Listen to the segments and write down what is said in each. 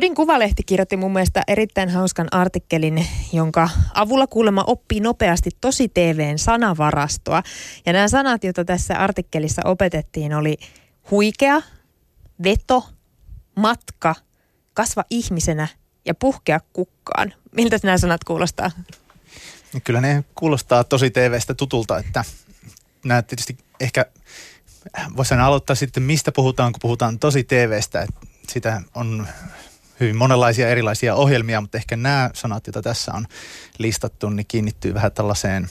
Kodin Kuvalehti kirjoitti mun mielestä erittäin hauskan artikkelin, jonka avulla kuulemma oppii nopeasti tosi TVn sanavarastoa. Ja nämä sanat, joita tässä artikkelissa opetettiin, oli huikea, veto, matka, kasva ihmisenä ja puhkea kukkaan. Miltä nämä sanat kuulostaa? Kyllä ne kuulostaa tosi TVstä tutulta, että nämä tietysti ehkä voisi aloittaa sitten, mistä puhutaan, kun puhutaan tosi TVstä. Sitä on hyvin monenlaisia erilaisia ohjelmia, mutta ehkä nämä sanat, joita tässä on listattu, niin kiinnittyy vähän tällaiseen,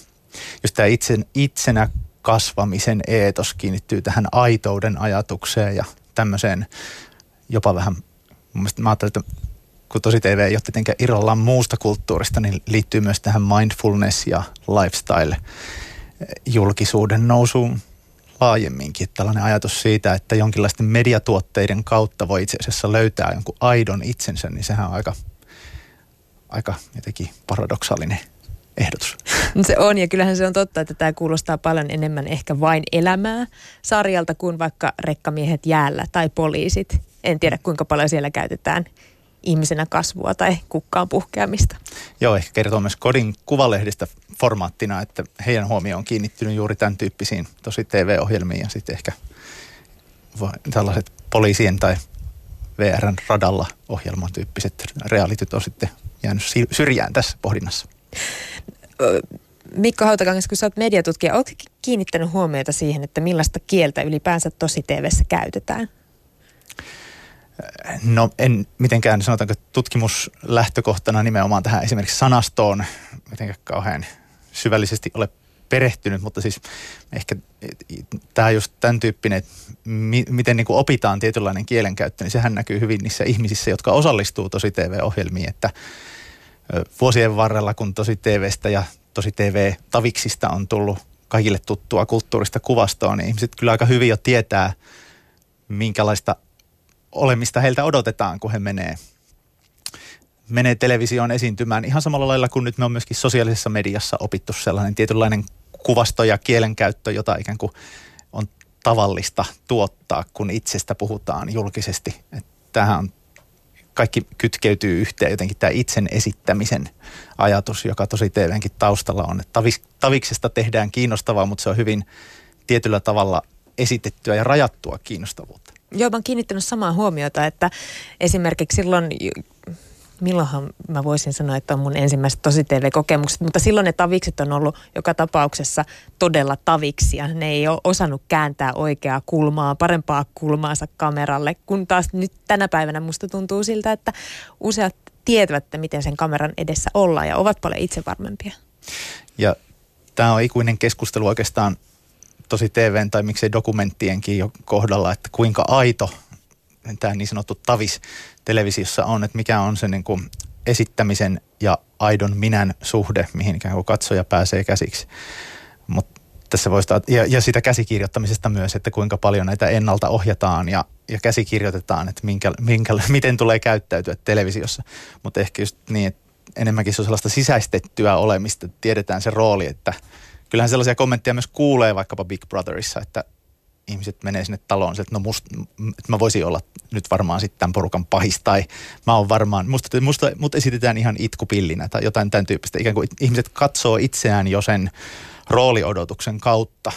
just tämä itsen, itsenä kasvamisen eetos kiinnittyy tähän aitouden ajatukseen ja tämmöiseen jopa vähän, mun mielestä mä ajattelin, että kun tosi TV ei ole tietenkään irrallaan muusta kulttuurista, niin liittyy myös tähän mindfulness ja lifestyle julkisuuden nousuun laajemminkin. Tällainen ajatus siitä, että jonkinlaisten mediatuotteiden kautta voi itse asiassa löytää jonkun aidon itsensä, niin sehän on aika, aika jotenkin paradoksaalinen ehdotus. Se on ja kyllähän se on totta, että tämä kuulostaa paljon enemmän ehkä vain elämää sarjalta kuin vaikka rekkamiehet jäällä tai poliisit. En tiedä kuinka paljon siellä käytetään ihmisenä kasvua tai kukkaan puhkeamista. Joo, ehkä kertoo myös kodin kuvalehdistä formaattina, että heidän huomio on kiinnittynyt juuri tämän tyyppisiin tosi TV-ohjelmiin ja sitten ehkä tällaiset poliisien tai VRn radalla ohjelman tyyppiset realityt on sitten jäänyt syrjään tässä pohdinnassa. Mikko Hautakangas, kun sä oot mediatutkija, oot kiinnittänyt huomiota siihen, että millaista kieltä ylipäänsä tosi TVssä käytetään? No en mitenkään sanotaanko tutkimuslähtökohtana nimenomaan tähän esimerkiksi sanastoon mitenkään kauhean syvällisesti ole perehtynyt, mutta siis ehkä tämä just tämän tyyppinen, että mi, miten niin kuin opitaan tietynlainen kielenkäyttö, niin sehän näkyy hyvin niissä ihmisissä, jotka osallistuu tosi TV-ohjelmiin, että vuosien varrella, kun tosi TVstä ja tosi TV-taviksista on tullut kaikille tuttua kulttuurista kuvastoa, niin ihmiset kyllä aika hyvin jo tietää, minkälaista olemista heiltä odotetaan, kun he menee, menee televisioon esiintymään. Ihan samalla lailla kuin nyt me on myöskin sosiaalisessa mediassa opittu sellainen tietynlainen kuvasto ja kielenkäyttö, jota ikään kuin on tavallista tuottaa, kun itsestä puhutaan julkisesti. On kaikki kytkeytyy yhteen jotenkin tämä itsen esittämisen ajatus, joka tosi TVnkin taustalla on. Että taviksesta tehdään kiinnostavaa, mutta se on hyvin tietyllä tavalla esitettyä ja rajattua kiinnostavuutta. Joo, mä oon kiinnittänyt samaa huomiota, että esimerkiksi silloin milloinhan mä voisin sanoa, että on mun ensimmäiset tosi TV-kokemukset, mutta silloin ne tavikset on ollut joka tapauksessa todella taviksia. Ne ei ole osannut kääntää oikeaa kulmaa, parempaa kulmaansa kameralle, kun taas nyt tänä päivänä musta tuntuu siltä, että useat tietävät, että miten sen kameran edessä ollaan ja ovat paljon itsevarmempia. Ja tämä on ikuinen keskustelu oikeastaan tosi TVn tai miksei dokumenttienkin jo kohdalla, että kuinka aito tämä niin sanottu tavis televisiossa on, että mikä on se niin kuin esittämisen ja aidon minän suhde, mihin ikään kuin katsoja pääsee käsiksi. Mutta tässä voisi, ja, ja sitä käsikirjoittamisesta myös, että kuinka paljon näitä ennalta ohjataan ja, ja käsikirjoitetaan, että minkä, minkä, miten tulee käyttäytyä televisiossa. Mutta ehkä just niin, että enemmänkin se on sellaista sisäistettyä olemista, että tiedetään se rooli, että – kyllähän sellaisia kommentteja myös kuulee vaikkapa Big Brotherissa, että ihmiset menee sinne taloon, että no must, että mä voisin olla nyt varmaan sitten tämän porukan pahis tai mä oon varmaan, musta, musta mut esitetään ihan itkupillinä tai jotain tämän tyyppistä. Ikään kuin ihmiset katsoo itseään jo sen rooliodotuksen kautta.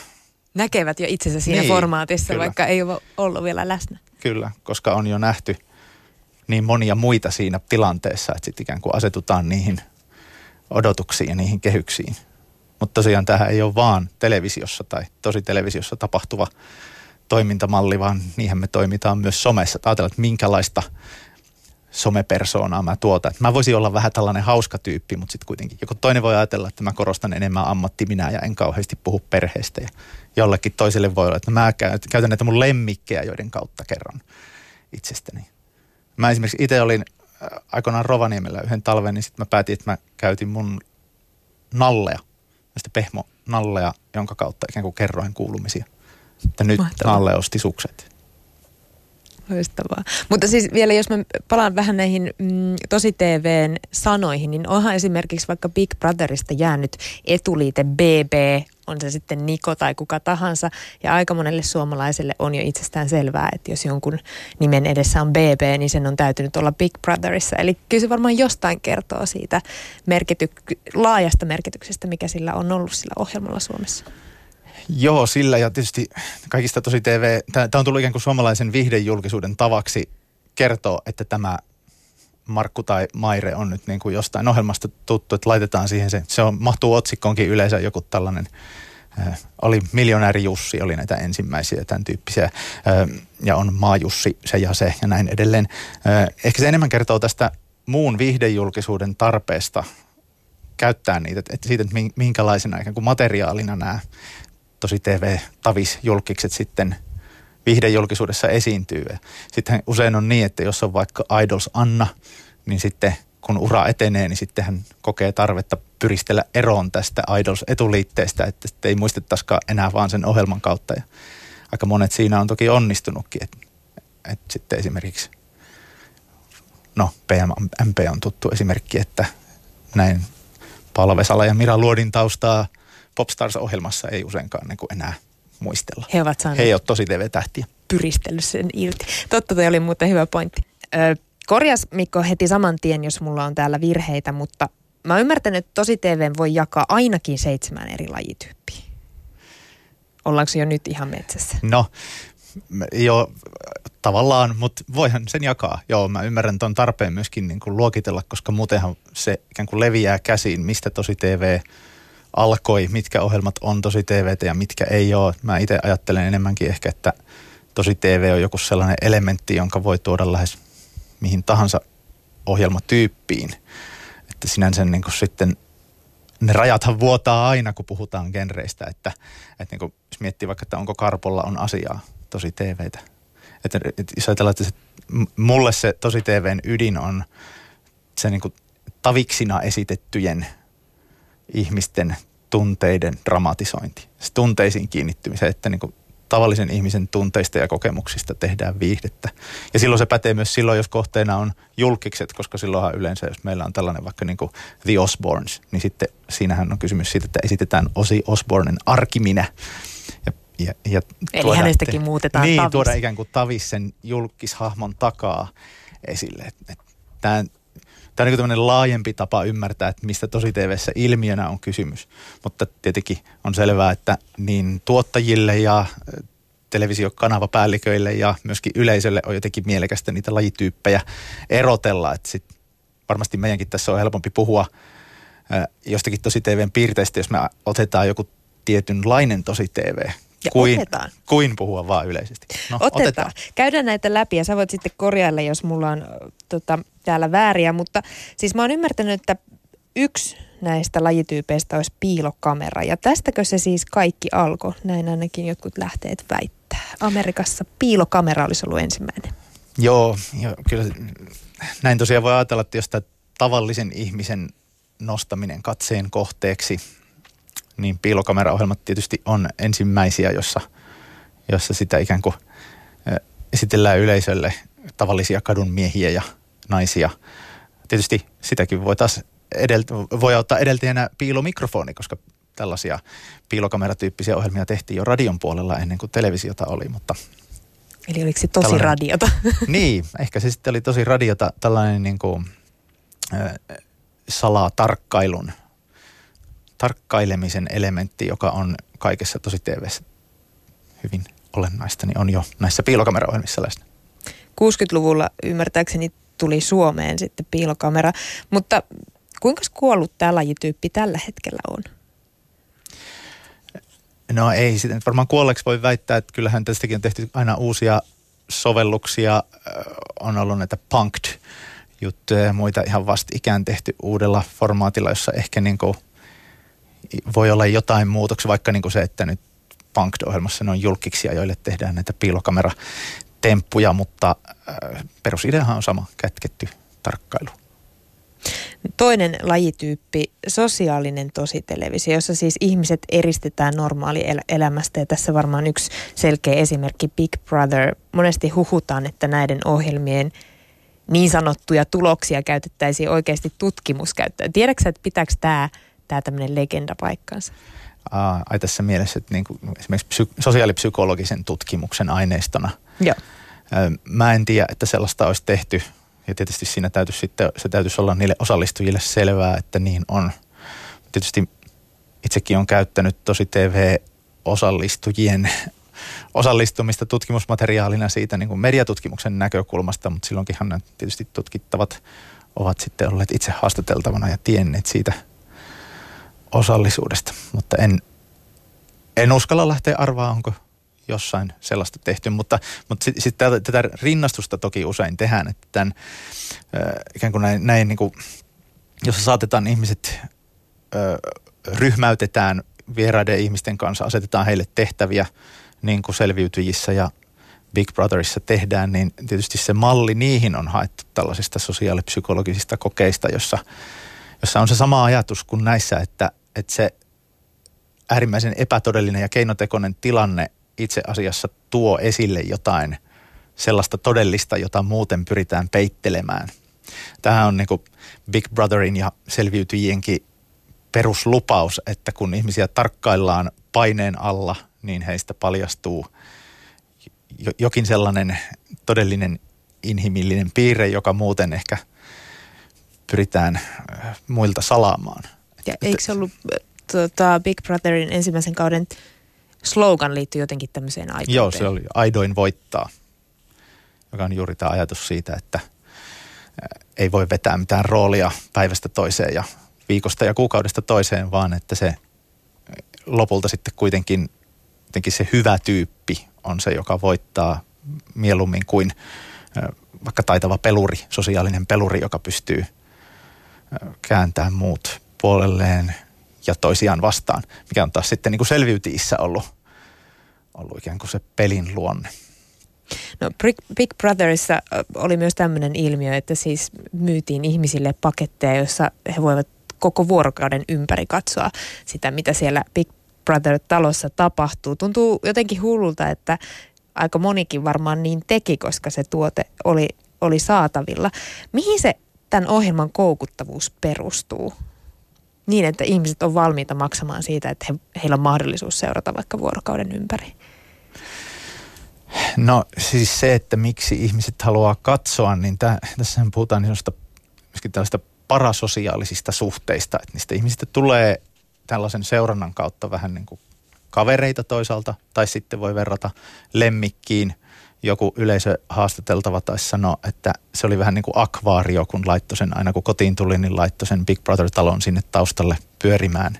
Näkevät jo itsensä siinä niin, formaatissa, kyllä. vaikka ei ole ollut vielä läsnä. Kyllä, koska on jo nähty niin monia muita siinä tilanteessa, että sitten ikään kuin asetutaan niihin odotuksiin ja niihin kehyksiin. Mutta tosiaan tähän ei ole vaan televisiossa tai tosi televisiossa tapahtuva toimintamalli, vaan niihin me toimitaan myös somessa. Ajatellaan, että minkälaista somepersoonaa mä tuotan. Mä voisin olla vähän tällainen hauska tyyppi, mutta sitten kuitenkin joku toinen voi ajatella, että mä korostan enemmän ammatti minä ja en kauheasti puhu perheestä. Ja jollekin toiselle voi olla, että mä käytän näitä mun lemmikkejä, joiden kautta kerron itsestäni. Mä esimerkiksi itse olin äh, aikoinaan Rovaniemellä yhden talven, niin sitten mä päätin, että mä käytin mun nalleja – näistä pehmonalleja, jonka kautta ikään kuin kerroin kuulumisia. Että nyt Mahtavaa. Nalle osti sukset. Loistavaa. Mutta siis vielä jos mä palaan vähän näihin mm, tosi TVn sanoihin, niin onhan esimerkiksi vaikka Big Brotherista jäänyt etuliite BB on se sitten Niko tai kuka tahansa. Ja aika monelle suomalaiselle on jo itsestään selvää, että jos jonkun nimen edessä on BB, niin sen on täytynyt olla Big Brotherissa. Eli kyllä se varmaan jostain kertoo siitä merkity- laajasta merkityksestä, mikä sillä on ollut sillä ohjelmalla Suomessa. Joo, sillä ja tietysti kaikista tosi TV, tämä on tullut ikään kuin suomalaisen vihdejulkisuuden tavaksi kertoa, että tämä Markku tai Maire on nyt niin kuin jostain ohjelmasta tuttu, että laitetaan siihen se, se on, mahtuu otsikkoonkin yleensä joku tällainen, äh, oli miljonääri Jussi, oli näitä ensimmäisiä tämän tyyppisiä, äh, ja on Maajussi se ja se ja näin edelleen. Äh, ehkä se enemmän kertoo tästä muun vihdejulkisuuden tarpeesta käyttää niitä, että siitä, että minkälaisena ikään kuin materiaalina nämä tosi TV-tavisjulkikset sitten viihdejulkisuudessa esiintyy. Sitten usein on niin, että jos on vaikka Idols Anna, niin sitten kun ura etenee, niin sitten hän kokee tarvetta pyristellä eroon tästä Idols-etuliitteestä, että sitten ei muistettaisikaan enää vaan sen ohjelman kautta. Ja aika monet siinä on toki onnistunutkin, että, että sitten esimerkiksi, no PMP on tuttu esimerkki, että näin Palvesala ja Mira Luodin taustaa – Popstars-ohjelmassa ei useinkaan niin kuin enää muistella. He ovat saaneet. He ole tosi TV-tähtiä. Pyristellyt sen irti. Totta, toi oli muuten hyvä pointti. Ö, korjas Mikko heti saman tien, jos mulla on täällä virheitä, mutta mä ymmärtänyt, että tosi TV voi jakaa ainakin seitsemän eri lajityyppiä. Ollaanko jo nyt ihan metsässä? No, jo tavallaan, mutta voihan sen jakaa. Joo, mä ymmärrän tuon tarpeen myöskin niin kuin luokitella, koska muutenhan se ikään kuin leviää käsiin, mistä tosi TV alkoi, mitkä ohjelmat on tosi TVtä ja mitkä ei ole. Mä itse ajattelen enemmänkin ehkä, että tosi TV on joku sellainen elementti, jonka voi tuoda lähes mihin tahansa ohjelmatyyppiin. Että sinänsä niin kuin sitten ne rajathan vuotaa aina, kun puhutaan genreistä, että, että niin kuin, jos miettii vaikka, että onko Karpolla on asiaa tosi TVtä. Että, että jos ajatellaan, että se, mulle se tosi TVn ydin on se niin kuin taviksina esitettyjen ihmisten tunteiden dramatisointi, se tunteisiin kiinnittymisen, että niin kuin tavallisen ihmisen tunteista ja kokemuksista tehdään viihdettä. Ja silloin se pätee myös silloin, jos kohteena on julkikset, koska silloinhan yleensä, jos meillä on tällainen vaikka niin kuin The Osborns, niin sitten siinähän on kysymys siitä, että esitetään Osi Osbornen arkiminä. Ja, ja, ja Eli tuoda, hänestäkin te, muutetaan Niin, tavis. tuoda ikään kuin tavis sen julkishahmon takaa esille. Tämä Tämä on niin laajempi tapa ymmärtää, että mistä tosi tv ilmiönä on kysymys. Mutta tietenkin on selvää, että niin tuottajille ja televisiokanavapäälliköille ja myöskin yleisölle on jotenkin mielekästä niitä lajityyppejä erotella. Että sit varmasti meidänkin tässä on helpompi puhua jostakin tosi TVn piirteistä, jos me otetaan joku tietynlainen tosi TV ja kuin, otetaan. kuin puhua vaan yleisesti. No, otetaan. otetaan. Käydään näitä läpi ja sä voit sitten korjailla, jos mulla on tota, täällä vääriä. Mutta siis mä oon ymmärtänyt, että yksi näistä lajityypeistä olisi piilokamera. Ja tästäkö se siis kaikki alkoi? Näin ainakin jotkut lähteet väittää. Amerikassa piilokamera olisi ollut ensimmäinen. Joo, jo, kyllä näin tosiaan voi ajatella, että jos tämä tavallisen ihmisen nostaminen katseen kohteeksi – niin piilokameraohjelmat tietysti on ensimmäisiä, jossa, jossa sitä ikään kuin esitellään yleisölle tavallisia kadun miehiä ja naisia. Tietysti sitäkin voi taas edelt- voi ottaa edeltäjänä piilomikrofoni, koska tällaisia piilokameratyyppisiä ohjelmia tehtiin jo radion puolella ennen kuin televisiota oli, mutta Eli oliko se tosi tällainen, radiota? niin, ehkä se sitten oli tosi radiota, tällainen niin kuin, äh, salatarkkailun tarkkailemisen elementti, joka on kaikessa tosi tv hyvin olennaista, niin on jo näissä piilokameraohjelmissa läsnä. 60-luvulla ymmärtääkseni tuli Suomeen sitten piilokamera, mutta kuinka kuollut tämä lajityyppi tällä hetkellä on? No ei sitä varmaan kuolleeksi voi väittää, että kyllähän tästäkin on tehty aina uusia sovelluksia. On ollut näitä punked juttuja ja muita ihan vastikään tehty uudella formaatilla, jossa ehkä niin kuin – voi olla jotain muutoksia, vaikka niin kuin se, että nyt Punked-ohjelmassa ne on julkiksia, joille tehdään näitä piilokameratemppuja, mutta äh, perusideahan on sama, kätketty tarkkailu. Toinen lajityyppi, sosiaalinen tositelevisio, jossa siis ihmiset eristetään normaali elämästä ja tässä varmaan yksi selkeä esimerkki Big Brother. Monesti huhutaan, että näiden ohjelmien niin sanottuja tuloksia käytettäisiin oikeasti tutkimuskäyttöön. Tiedätkö että pitääkö tämä tämä tämmöinen legenda paikkansa? Aa, ai tässä mielessä, että niin kuin esimerkiksi psy- sosiaalipsykologisen tutkimuksen aineistona. Joo. Mä en tiedä, että sellaista olisi tehty. Ja tietysti siinä täytyisi sitten, se täytyisi olla niille osallistujille selvää, että niin on. Tietysti itsekin on käyttänyt tosi TV-osallistujien osallistumista tutkimusmateriaalina siitä niin kuin mediatutkimuksen näkökulmasta, mutta silloinkinhan tietysti tutkittavat ovat sitten olleet itse haastateltavana ja tienneet siitä osallisuudesta. Mutta en, en uskalla lähteä arvaa, onko jossain sellaista tehty, mutta, mutta sitten sit tätä, tätä rinnastusta toki usein tehdään, että tämän äh, ikään kuin näin, näin niin kuin, jos saatetaan ihmiset, äh, ryhmäytetään vieraiden ihmisten kanssa, asetetaan heille tehtäviä, niin kuin selviytyjissä ja Big Brotherissa tehdään, niin tietysti se malli niihin on haettu tällaisista sosiaalipsykologisista kokeista, jossa, jossa on se sama ajatus kuin näissä, että, että se äärimmäisen epätodellinen ja keinotekoinen tilanne itse asiassa tuo esille jotain sellaista todellista, jota muuten pyritään peittelemään. Tähän on niin Big Brotherin ja selviytyjienkin peruslupaus, että kun ihmisiä tarkkaillaan paineen alla, niin heistä paljastuu jokin sellainen todellinen inhimillinen piirre, joka muuten ehkä pyritään äh, muilta salaamaan. Ja eikö se ollut tuota, Big Brotherin ensimmäisen kauden slogan liittyy jotenkin tämmöiseen aitouteen? Joo, se oli aidoin voittaa, joka on juuri tämä ajatus siitä, että äh, ei voi vetää mitään roolia päivästä toiseen ja viikosta ja kuukaudesta toiseen, vaan että se lopulta sitten kuitenkin jotenkin se hyvä tyyppi on se, joka voittaa mieluummin kuin vaikka taitava peluri, sosiaalinen peluri, joka pystyy kääntämään muut puolelleen ja toisiaan vastaan, mikä on taas sitten niin kuin selviytiissä ollut, ollut ikään kuin se pelin luonne. No Big Brotherissa oli myös tämmöinen ilmiö, että siis myytiin ihmisille paketteja, joissa he voivat koko vuorokauden ympäri katsoa sitä, mitä siellä Big Brother-talossa tapahtuu. Tuntuu jotenkin hullulta, että aika monikin varmaan niin teki, koska se tuote oli, oli saatavilla. Mihin se tämän ohjelman koukuttavuus perustuu? Niin, että ihmiset on valmiita maksamaan siitä, että he, heillä on mahdollisuus seurata vaikka vuorokauden ympäri. No siis se, että miksi ihmiset haluaa katsoa, niin täh, tässä puhutaan niin myöskin tällaista parasosiaalisista suhteista, että niistä ihmisistä tulee tällaisen seurannan kautta vähän niin kuin kavereita toisaalta, tai sitten voi verrata lemmikkiin. Joku yleisö haastateltava taisi sanoa, että se oli vähän niin kuin akvaario, kun laittoi sen, aina kun kotiin tuli, niin laittoi sen Big Brother-talon sinne taustalle pyörimään.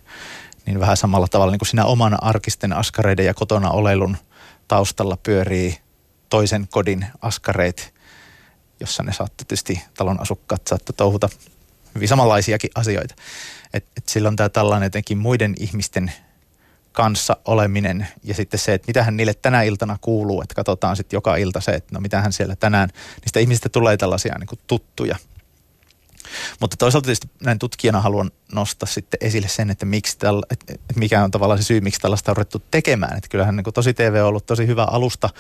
Niin vähän samalla tavalla niin kuin siinä omana arkisten askareiden ja kotona olelun taustalla pyörii toisen kodin askareet, jossa ne saatte tietysti talon asukkaat saatte touhuta hyvin samanlaisiakin asioita. Et, et silloin tämä tällainen jotenkin muiden ihmisten kanssa oleminen ja sitten se, että mitähän niille tänä iltana kuuluu, että katsotaan sitten joka ilta se, että no mitähän siellä tänään, niistä ihmisistä tulee tällaisia niin kuin tuttuja. Mutta toisaalta tietysti näin tutkijana haluan nostaa sitten esille sen, että, miksi tällä, että mikä on tavallaan se syy, miksi tällaista on ruvettu tekemään. Että kyllähän niin tosi TV on ollut tosi hyvä alusta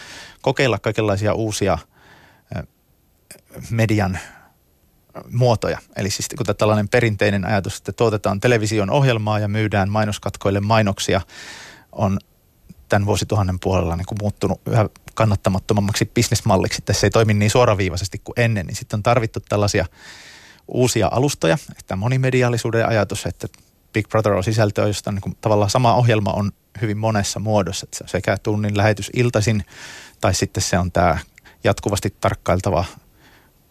kokeilla kaikenlaisia uusia median muotoja. Eli siis kun tällainen perinteinen ajatus, että tuotetaan television ohjelmaa ja myydään mainoskatkoille mainoksia, on tämän vuosituhannen puolella niin kuin muuttunut yhä kannattamattomammaksi bisnesmalliksi. Tässä ei toimi niin suoraviivaisesti kuin ennen, niin sitten on tarvittu tällaisia uusia alustoja. Tämä monimediaalisuuden ajatus, että Big Brother on sisältöä, josta niin kuin tavallaan sama ohjelma on hyvin monessa muodossa. Että se on sekä tunnin lähetys iltaisin tai sitten se on tämä jatkuvasti tarkkailtava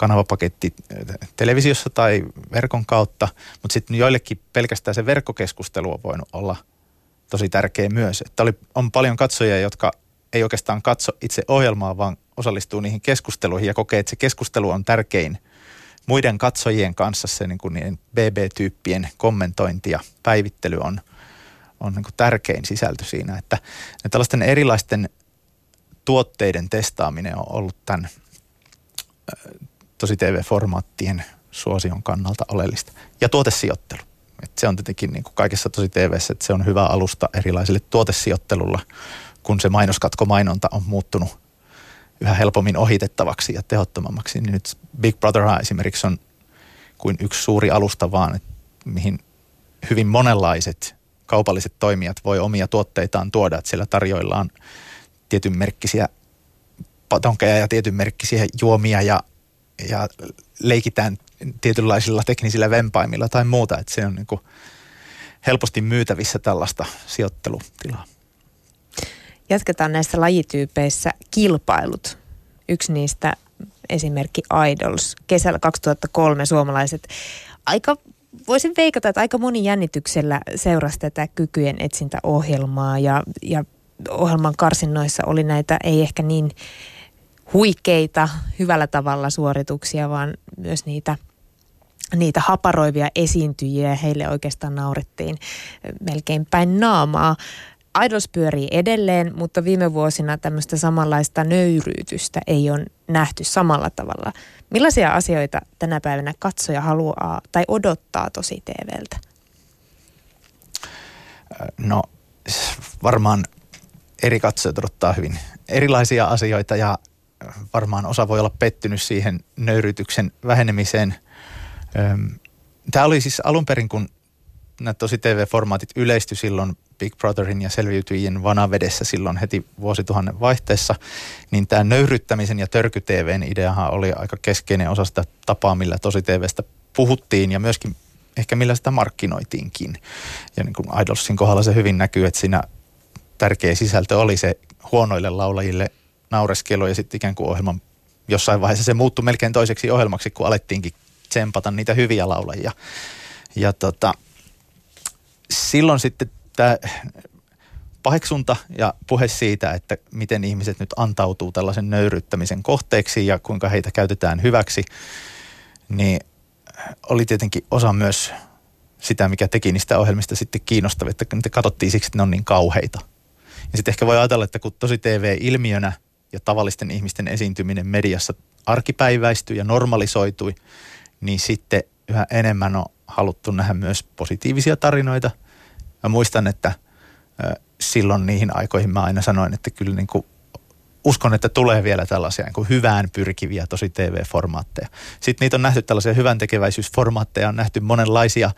kanavapaketti äh, televisiossa tai verkon kautta, mutta sitten joillekin pelkästään se verkkokeskustelu on voinut olla tosi tärkeä myös. Että oli, on paljon katsojia, jotka ei oikeastaan katso itse ohjelmaa, vaan osallistuu niihin keskusteluihin ja kokee, että se keskustelu on tärkein muiden katsojien kanssa se niin kuin niiden BB-tyyppien kommentointi ja päivittely on, on niin kuin tärkein sisältö siinä, että tällaisten erilaisten tuotteiden testaaminen on ollut tämän tosi TV-formaattien suosion kannalta oleellista. Ja tuotesijoittelu. Et se on tietenkin niin kuin kaikessa tosi TVssä, että se on hyvä alusta erilaisille tuotesijoittelulla, kun se mainoskatkomainonta on muuttunut yhä helpommin ohitettavaksi ja tehottomammaksi. Niin nyt Big Brother esimerkiksi on kuin yksi suuri alusta vaan, että mihin hyvin monenlaiset kaupalliset toimijat voi omia tuotteitaan tuoda, että siellä tarjoillaan tietyn merkkisiä patonkeja ja tietyn merkkisiä juomia ja, ja leikitään tietynlaisilla teknisillä vempaimilla tai muuta, että se on niin kuin helposti myytävissä tällaista sijoittelutilaa. Jatketaan näissä lajityypeissä kilpailut. Yksi niistä esimerkki Idols. Kesällä 2003 suomalaiset aika voisin veikata, että aika moni jännityksellä seurasi tätä kykyjen etsintäohjelmaa ja, ja ohjelman karsinnoissa oli näitä ei ehkä niin huikeita hyvällä tavalla suorituksia, vaan myös niitä niitä haparoivia esiintyjiä. Heille oikeastaan naurettiin melkein päin naamaa. Idols pyörii edelleen, mutta viime vuosina tämmöistä samanlaista nöyryytystä ei ole nähty samalla tavalla. Millaisia asioita tänä päivänä katsoja haluaa tai odottaa tosi TVltä? No varmaan eri katsojat odottaa hyvin erilaisia asioita ja varmaan osa voi olla pettynyt siihen nöyrytyksen vähenemiseen. Tämä oli siis alun perin, kun nämä tosi TV-formaatit yleistyi silloin Big Brotherin ja selviytyjien vanavedessä silloin heti vuosituhannen vaihteessa, niin tämä nöyryttämisen ja törky-TVn ideahan oli aika keskeinen osa sitä tapaa, millä tosi TVstä puhuttiin ja myöskin ehkä millä sitä markkinoitiinkin. Ja niin kuin Idolsin kohdalla se hyvin näkyy, että siinä tärkeä sisältö oli se huonoille laulajille naureskelu ja sitten ikään kuin ohjelman jossain vaiheessa se muuttui melkein toiseksi ohjelmaksi, kun alettiinkin tsempata niitä hyviä laulajia. Ja tota, silloin sitten tämä paheksunta ja puhe siitä, että miten ihmiset nyt antautuu tällaisen nöyryttämisen kohteeksi ja kuinka heitä käytetään hyväksi, niin oli tietenkin osa myös sitä, mikä teki niistä ohjelmista sitten kiinnostavia, että niitä katsottiin siksi, että ne on niin kauheita. Ja sitten ehkä voi ajatella, että kun tosi TV-ilmiönä ja tavallisten ihmisten esiintyminen mediassa arkipäiväistyi ja normalisoitui, niin sitten yhä enemmän on haluttu nähdä myös positiivisia tarinoita. Mä muistan, että silloin niihin aikoihin mä aina sanoin, että kyllä niin kuin uskon, että tulee vielä tällaisia niin kuin hyvään pyrkiviä tosi TV-formaatteja. Sitten niitä on nähty tällaisia hyvän tekeväisyysformaatteja, on nähty monenlaisia.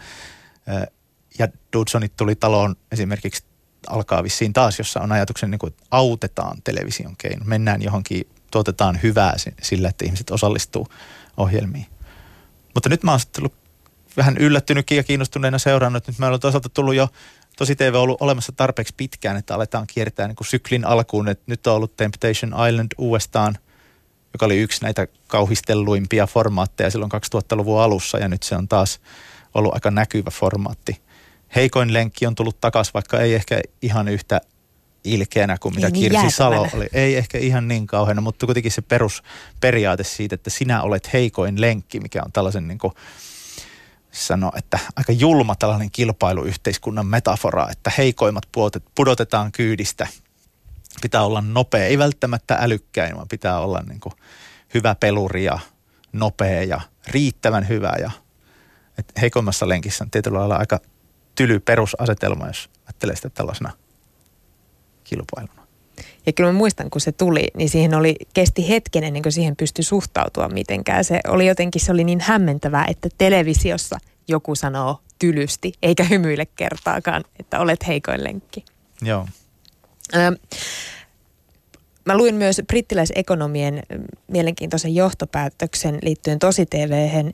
Ja Dudsonit tuli taloon esimerkiksi alkaa vissiin taas, jossa on ajatuksen, niin kuin, että autetaan television keino. Mennään johonkin, tuotetaan hyvää sillä, että ihmiset osallistuu ohjelmiin. Mutta nyt mä oon sitten ollut vähän yllättynytkin ja kiinnostuneena seurannut. Nyt meillä on toisaalta tullut jo tosi TV ollut olemassa tarpeeksi pitkään, että aletaan kiertää niin kuin syklin alkuun. Että nyt on ollut Temptation Island uudestaan, joka oli yksi näitä kauhistelluimpia formaatteja silloin 2000-luvun alussa ja nyt se on taas ollut aika näkyvä formaatti. Heikoin lenkki on tullut takaisin, vaikka ei ehkä ihan yhtä ilkeänä kuin mitä niin Kirsi Salo oli. Ei ehkä ihan niin kauheana, mutta kuitenkin se perusperiaate siitä, että sinä olet heikoin lenkki, mikä on tällaisen niin kuin, sano, että aika julma tällainen kilpailuyhteiskunnan metafora, että heikoimmat pudotetaan kyydistä. Pitää olla nopea, ei välttämättä älykkäin, vaan pitää olla niin kuin hyvä peluri ja nopea ja riittävän hyvä. Ja, et heikoimmassa lenkissä on tietyllä lailla aika tyly perusasetelma, jos ajattelee sitä tällaisena kilpailuna. Ja kyllä mä muistan, kun se tuli, niin siihen oli, kesti hetken ennen kuin siihen pystyi suhtautua mitenkään. Se oli jotenkin, se oli niin hämmentävää, että televisiossa joku sanoo tylysti, eikä hymyile kertaakaan, että olet heikoin lenkki. Joo. Ö, mä luin myös brittiläisekonomien mielenkiintoisen johtopäätöksen liittyen tosi TVhen.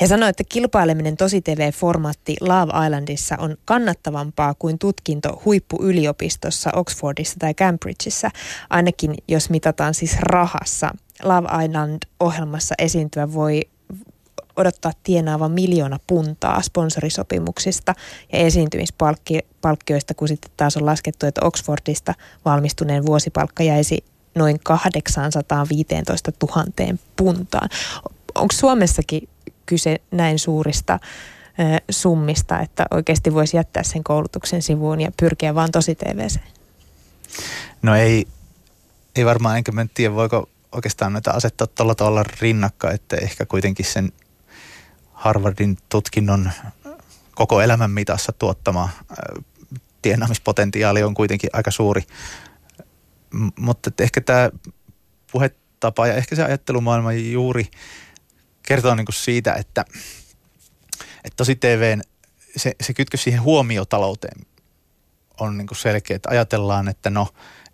He sanoivat, että kilpaileminen tosi TV-formaatti Love Islandissa on kannattavampaa kuin tutkinto huippuyliopistossa Oxfordissa tai Cambridgeissa, ainakin jos mitataan siis rahassa. Love Island-ohjelmassa esiintyä voi odottaa tienaavan miljoona puntaa sponsorisopimuksista ja esiintymispalkkioista, kun sitten taas on laskettu, että Oxfordista valmistuneen vuosipalkka jäisi noin 815 000 puntaan. Onko Suomessakin kyse näin suurista summista, että oikeasti voisi jättää sen koulutuksen sivuun ja pyrkiä vaan tosi TVC? No ei, ei varmaan, enkä mä tiedä, voiko oikeastaan noita asettaa tuolla tavalla rinnakkain, että ehkä kuitenkin sen Harvardin tutkinnon koko elämän mitassa tuottama tienaamispotentiaali on kuitenkin aika suuri. M- mutta ehkä tämä puhetapa ja ehkä se ajattelumaailma juuri kertoo niin kuin siitä, että, että tosi TVn se, se kytkös siihen huomiotalouteen, on niin kuin selkeä, että ajatellaan, että no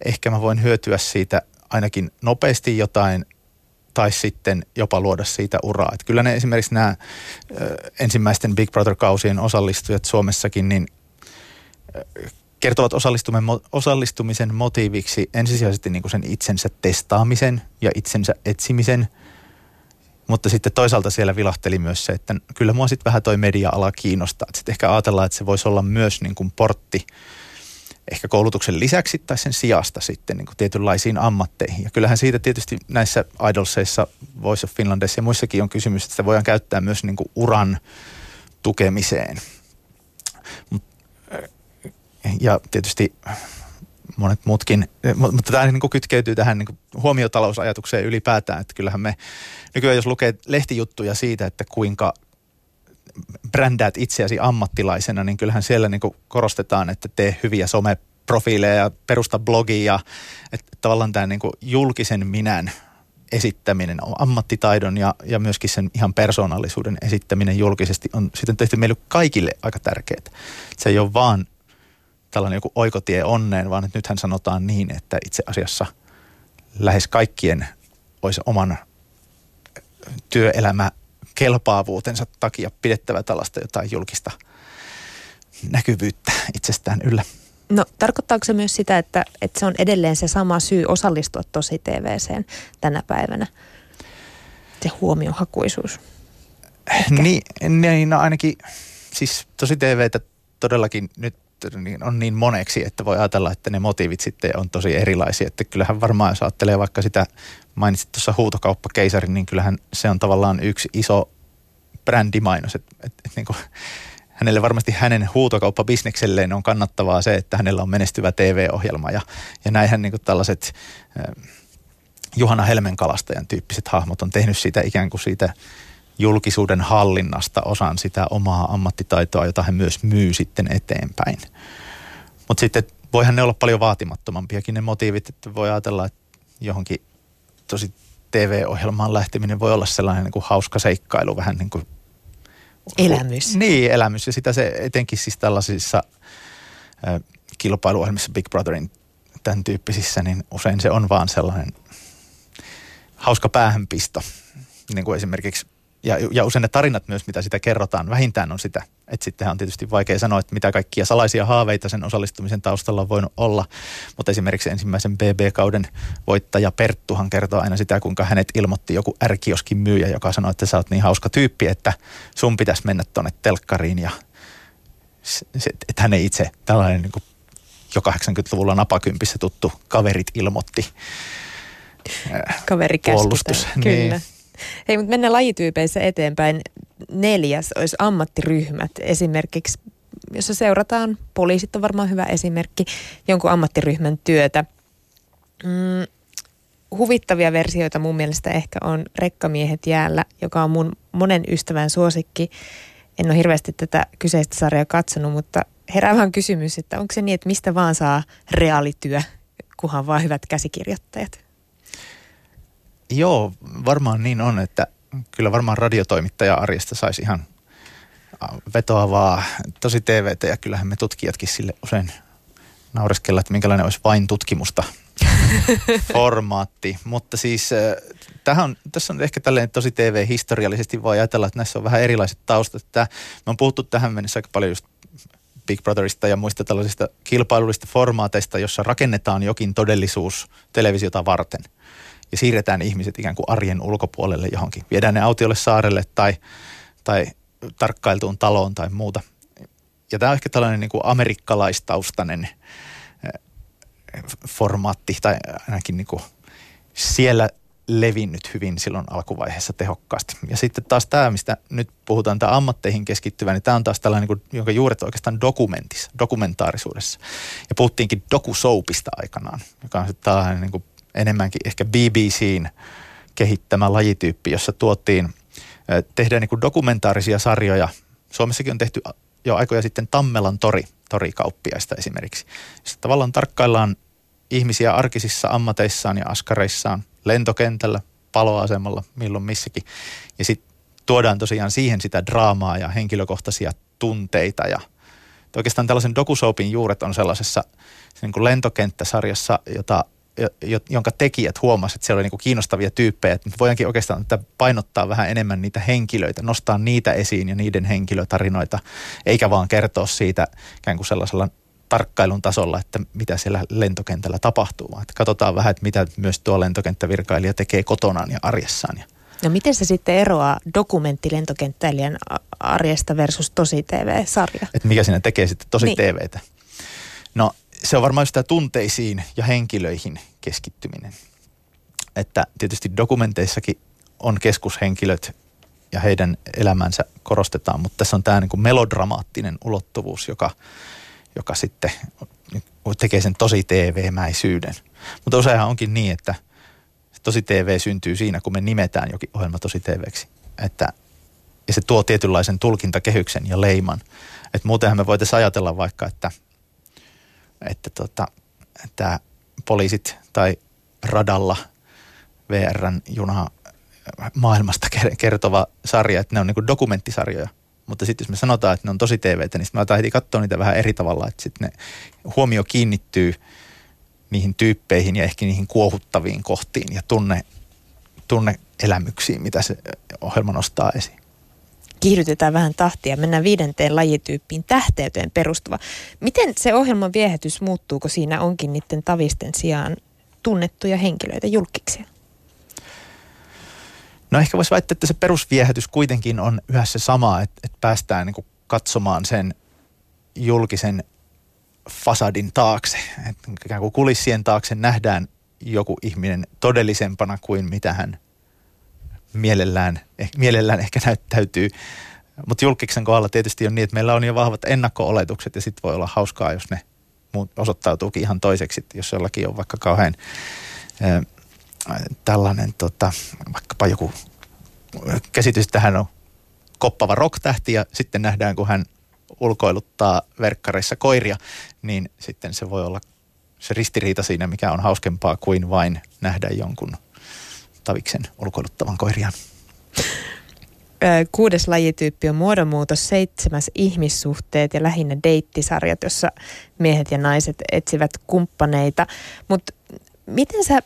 ehkä mä voin hyötyä siitä ainakin nopeasti jotain tai sitten jopa luoda siitä uraa. Että kyllä ne esimerkiksi nämä ensimmäisten Big Brother-kausien osallistujat Suomessakin, niin kertovat osallistumisen motiiviksi ensisijaisesti niin kuin sen itsensä testaamisen ja itsensä etsimisen. Mutta sitten toisaalta siellä vilahteli myös se, että kyllä mua sitten vähän toi media-ala kiinnostaa. Sitten ehkä ajatellaan, että se voisi olla myös niin kuin portti ehkä koulutuksen lisäksi tai sen sijasta sitten niin kuin tietynlaisiin ammatteihin. Ja kyllähän siitä tietysti näissä Idolseissa, Voice of Finlandissa ja muissakin on kysymys, että sitä voidaan käyttää myös niin kuin uran tukemiseen. Ja tietysti monet muutkin, mutta tämä niin kytkeytyy tähän niin huomiotalousajatukseen ylipäätään, että kyllähän me nykyään jos lukee lehtijuttuja siitä, että kuinka brändäät itseäsi ammattilaisena, niin kyllähän siellä niin korostetaan, että tee hyviä someprofiileja ja perusta blogia. Että tavallaan tämä niin julkisen minän esittäminen, ammattitaidon ja, ja myöskin sen ihan persoonallisuuden esittäminen julkisesti on sitten tehty meille kaikille aika tärkeää. Se ei ole vaan tällainen joku oikotie onneen, vaan että nythän sanotaan niin, että itse asiassa lähes kaikkien olisi oman työelämä kelpaavuutensa takia pidettävä tällaista jotain julkista näkyvyyttä itsestään yllä. No tarkoittaako se myös sitä, että, että se on edelleen se sama syy osallistua tosi TVCen tänä päivänä? Se huomiohakuisuus. Niin, niin, no ainakin siis tosi TVtä todellakin nyt niin on niin moneksi, että voi ajatella, että ne motiivit sitten on tosi erilaisia. Että kyllähän varmaan, jos ajattelee vaikka sitä, mainitsit tuossa huutokauppakeisarin, niin kyllähän se on tavallaan yksi iso brändimainos. Että et, et, niin kuin, hänelle varmasti hänen huutokauppabisnekselleen on kannattavaa se, että hänellä on menestyvä TV-ohjelma. Ja, ja näinhän niin kuin tällaiset äh, Juhana Helmenkalastajan tyyppiset hahmot on tehnyt siitä ikään kuin siitä julkisuuden hallinnasta osan sitä omaa ammattitaitoa, jota he myös myy sitten eteenpäin. Mutta sitten voihan ne olla paljon vaatimattomampiakin ne motiivit, että voi ajatella, että johonkin tosi TV-ohjelmaan lähteminen voi olla sellainen niin kuin hauska seikkailu, vähän niin kuin Elämys. Niin, elämys. Ja sitä se etenkin siis tällaisissa äh, kilpailuohjelmissa Big Brotherin tämän tyyppisissä, niin usein se on vaan sellainen hauska päähänpisto. Niin kuin esimerkiksi ja, ja usein ne tarinat myös, mitä sitä kerrotaan, vähintään on sitä. Että sittenhän on tietysti vaikea sanoa, että mitä kaikkia salaisia haaveita sen osallistumisen taustalla on voinut olla. Mutta esimerkiksi ensimmäisen BB-kauden voittaja Perttuhan kertoo aina sitä, kuinka hänet ilmoitti joku ärkioskin myyjä, joka sanoi, että sä oot niin hauska tyyppi, että sun pitäisi mennä tuonne telkkariin. Ja että hän ei itse tällainen niin kuin jo 80-luvulla napakympissä tuttu kaverit ilmoitti. Kaveri puolustus. Kyllä. Niin. Hei, mutta mennään lajityypeissä eteenpäin. Neljäs olisi ammattiryhmät. Esimerkiksi, jos seurataan, poliisit on varmaan hyvä esimerkki, jonkun ammattiryhmän työtä. Mm, huvittavia versioita mun mielestä ehkä on Rekkamiehet jäällä, joka on mun monen ystävän suosikki. En ole hirveästi tätä kyseistä sarjaa katsonut, mutta herää vaan kysymys, että onko se niin, että mistä vaan saa reaalityö, kunhan vaan hyvät käsikirjoittajat? Joo, varmaan niin on, että kyllä varmaan radiotoimittaja arjesta saisi ihan vetoavaa tosi TVtä ja kyllähän me tutkijatkin sille usein naureskella, että minkälainen olisi vain tutkimusta formaatti. Mutta siis tähän on, tässä on ehkä tällainen tosi TV-historiallisesti voi ajatella, että näissä on vähän erilaiset taustat. Tämä, me on puhuttu tähän mennessä aika paljon just Big Brotherista ja muista tällaisista kilpailullisista formaateista, jossa rakennetaan jokin todellisuus televisiota varten – ja siirretään ihmiset ikään kuin arjen ulkopuolelle johonkin. Viedään ne autiolle saarelle tai, tai tarkkailtuun taloon tai muuta. Ja tämä on ehkä tällainen niin kuin amerikkalaistaustainen eh, formaatti tai ainakin niin kuin siellä levinnyt hyvin silloin alkuvaiheessa tehokkaasti. Ja sitten taas tämä, mistä nyt puhutaan, tämä ammatteihin keskittyvä, niin tämä on taas tällainen, niin kuin, jonka juuret oikeastaan dokumentissa, dokumentaarisuudessa. Ja puhuttiinkin dokusoupista aikanaan, joka on sitten tällainen niin kuin enemmänkin ehkä BBCn kehittämä lajityyppi, jossa tuotiin, tehdään niin dokumentaarisia sarjoja. Suomessakin on tehty jo aikoja sitten Tammelan tori, torikauppiaista esimerkiksi. Jossa tavallaan tarkkaillaan ihmisiä arkisissa ammateissaan ja askareissaan lentokentällä, paloasemalla, milloin missäkin. Ja sitten tuodaan tosiaan siihen sitä draamaa ja henkilökohtaisia tunteita ja oikeastaan tällaisen dokusoapin juuret on sellaisessa niin kuin lentokenttäsarjassa, jota jonka tekijät huomasivat, että siellä oli niin kuin kiinnostavia tyyppejä. Että voidaankin oikeastaan että painottaa vähän enemmän niitä henkilöitä, nostaa niitä esiin ja niiden henkilötarinoita, eikä vaan kertoa siitä ikään kuin sellaisella tarkkailun tasolla, että mitä siellä lentokentällä tapahtuu. Että katsotaan vähän, että mitä myös tuo lentokenttävirkailija tekee kotonaan ja arjessaan. No miten se sitten eroaa dokumenttilentokenttäilijän arjesta versus tosi TV-sarja? Että mikä siinä tekee sitten tosi niin. TVtä? No se on varmaan sitä tunteisiin ja henkilöihin keskittyminen. Että tietysti dokumenteissakin on keskushenkilöt ja heidän elämänsä korostetaan, mutta tässä on tämä niin kuin melodramaattinen ulottuvuus, joka, joka sitten tekee sen tosi TV-mäisyyden. Mutta useinhan onkin niin, että tosi TV syntyy siinä, kun me nimetään jokin ohjelma tosi TVksi. Että, ja se tuo tietynlaisen tulkintakehyksen ja leiman. Että muutenhan me voitaisiin ajatella vaikka, että, että tota, tämä poliisit tai radalla VRn juna maailmasta kertova sarja, että ne on niin dokumenttisarjoja. Mutta sitten jos me sanotaan, että ne on tosi TVtä, niin sitten me heti katsoa niitä vähän eri tavalla, että sitten ne huomio kiinnittyy niihin tyyppeihin ja ehkä niihin kuohuttaviin kohtiin ja tunne, tunneelämyksiin, mitä se ohjelma nostaa esiin kiihdytetään vähän tahtia, mennään viidenteen lajityyppiin tähteyteen perustuva. Miten se ohjelman viehätys muuttuu, kun siinä onkin niiden tavisten sijaan tunnettuja henkilöitä julkiksi? No ehkä voisi väittää, että se perusviehätys kuitenkin on yhä se sama, että, että päästään niin katsomaan sen julkisen fasadin taakse. Että ikään kuin kulissien taakse nähdään joku ihminen todellisempana kuin mitä hän mielellään, eh, mielellään ehkä näyttäytyy. Mutta julkiksen kohdalla tietysti on niin, että meillä on jo vahvat ennakko-oletukset ja sitten voi olla hauskaa, jos ne osoittautuukin ihan toiseksi, jos jollakin on vaikka kauhean äh, tällainen tota, vaikkapa joku käsitys, että hän on koppava rock-tähti ja sitten nähdään, kun hän ulkoiluttaa verkkareissa koiria, niin sitten se voi olla se ristiriita siinä, mikä on hauskempaa kuin vain nähdä jonkun taviksen ulkoiluttavan koirian. Kuudes lajityyppi on muodonmuutos, seitsemäs ihmissuhteet ja lähinnä deittisarjat, jossa miehet ja naiset etsivät kumppaneita. Mutta miten sä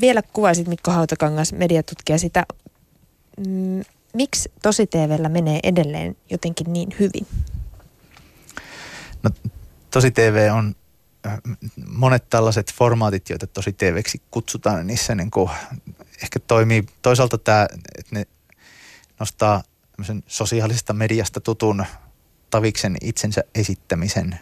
vielä kuvaisit Mikko Hautakangas, mediatutkija, sitä, mm, miksi tosi TVllä menee edelleen jotenkin niin hyvin? No, tosi TV on monet tällaiset formaatit, joita tosi TVksi kutsutaan, niissä niin kuin ehkä toimii toisaalta tämä, että ne nostaa sosiaalisesta mediasta tutun taviksen itsensä esittämisen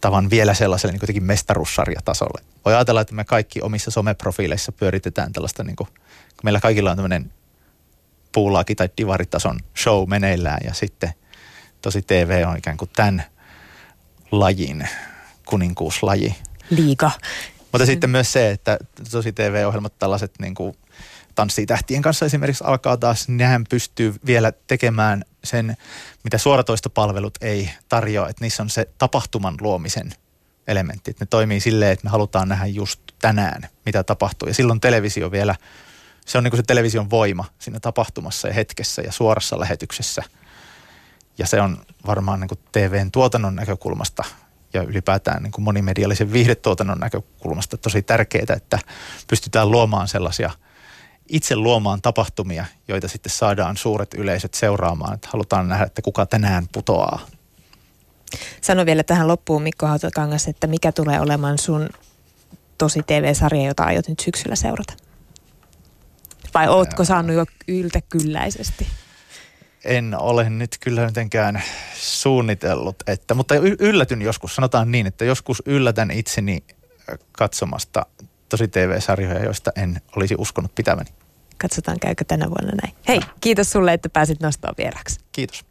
tavan vielä sellaiselle niin kuitenkin mestaruussarjatasolle. Voi ajatella, että me kaikki omissa someprofiileissa pyöritetään tällaista, niin kuin, meillä kaikilla on tämmöinen puulaaki- tai divaritason show meneillään ja sitten tosi TV on ikään kuin tämän lajin kuninkuuslaji. Liiga. Mutta sitten myös se, että tosi TV-ohjelmat tällaiset niin kuin tanssii tähtien kanssa esimerkiksi alkaa taas, nehän pystyy vielä tekemään sen, mitä suoratoistopalvelut ei tarjoa, että niissä on se tapahtuman luomisen elementti. Että ne toimii silleen, että me halutaan nähdä just tänään, mitä tapahtuu. Ja silloin televisio vielä, se on niin kuin se television voima siinä tapahtumassa ja hetkessä ja suorassa lähetyksessä. Ja se on varmaan niin kuin TVn tuotannon näkökulmasta ja ylipäätään niin kuin monimediallisen viihdetuotannon näkökulmasta tosi tärkeää, että pystytään luomaan sellaisia itse luomaan tapahtumia, joita sitten saadaan suuret yleisöt seuraamaan. Että halutaan nähdä, että kuka tänään putoaa. Sano vielä tähän loppuun Mikko Hautakangas, että mikä tulee olemaan sun tosi TV-sarja, jota aiot nyt syksyllä seurata? Vai ootko saanut jo yltäkylläisesti? En ole nyt kyllä mitenkään suunnitellut, että, mutta yllätyn joskus, sanotaan niin, että joskus yllätän itseni katsomasta tosi TV-sarjoja, joista en olisi uskonut pitäväni. Katsotaan, käykö tänä vuonna näin. Hei, kiitos sulle, että pääsit nostamaan vieraksi. Kiitos.